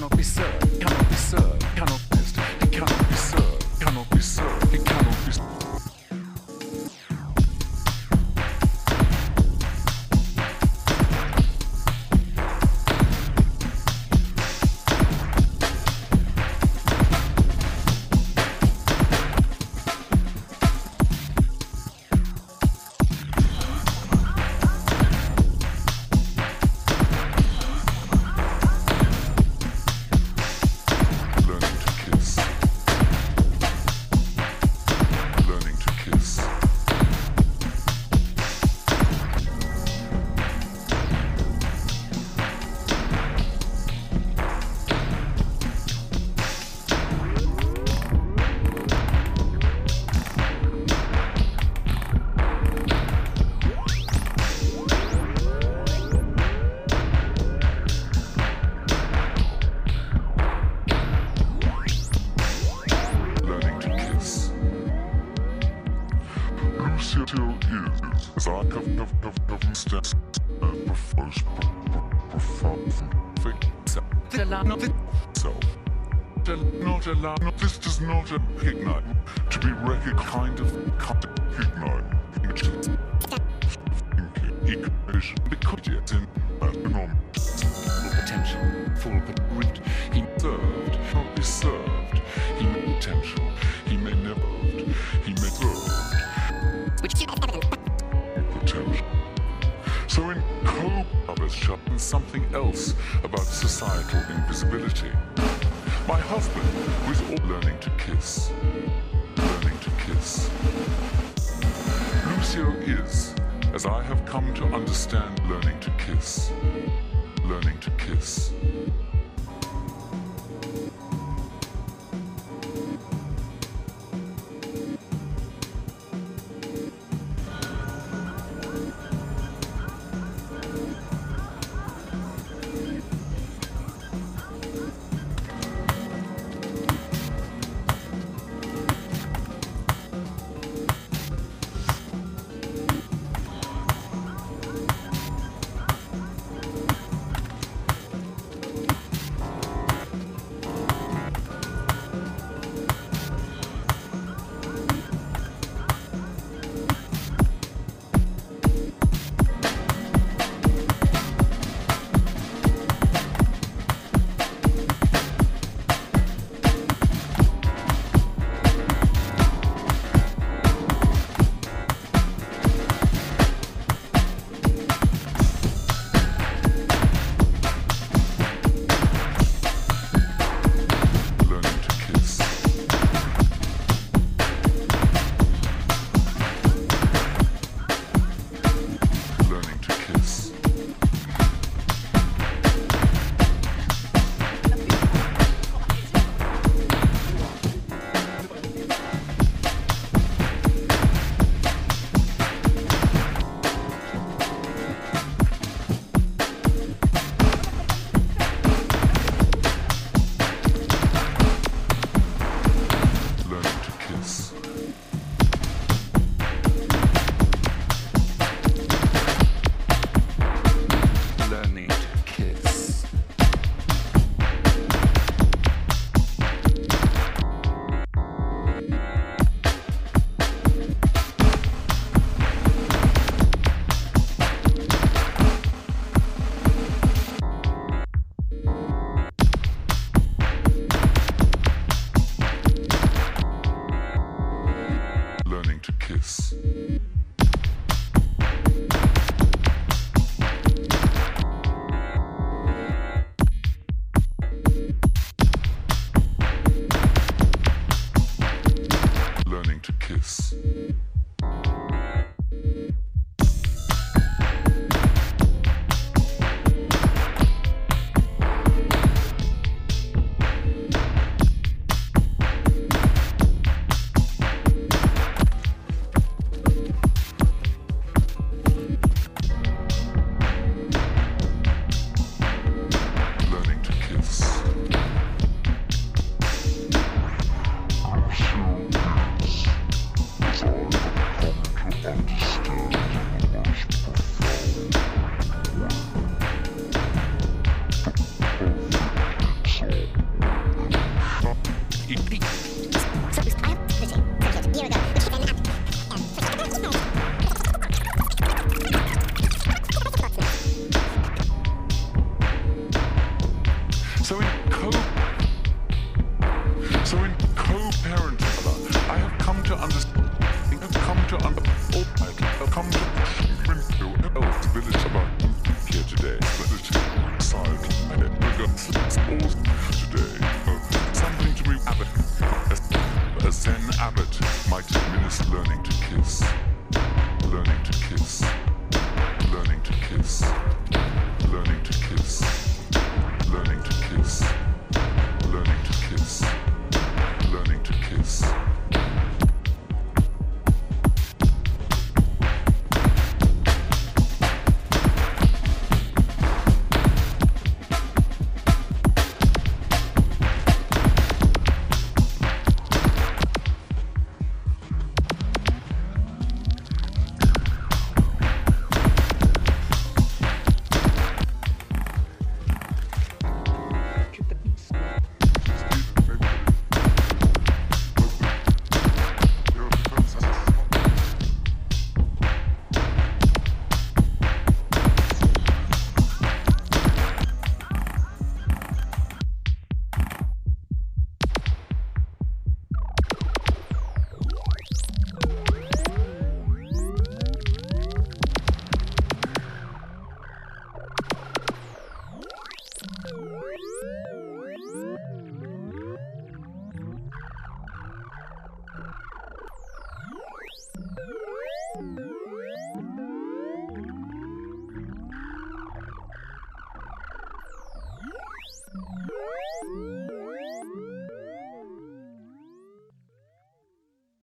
Não precisa. Not allow, no, this does not ignite to be reckoned kind of ignite. Because it's in potential, full root. he served, shut something else about societal invisibility. My husband was all learning to kiss. Learning to kiss. Lucio is, as I have come to understand learning to kiss. Learning to kiss. understand. Come to understand. Come to understand. village about here today. Let it side and it regards today. Something to be abbot. A Zen abbot might administer learning to kiss. Learning to kiss. Learning to kiss. Learning to kiss. Learning to kiss. Learning to kiss. Learning to kiss.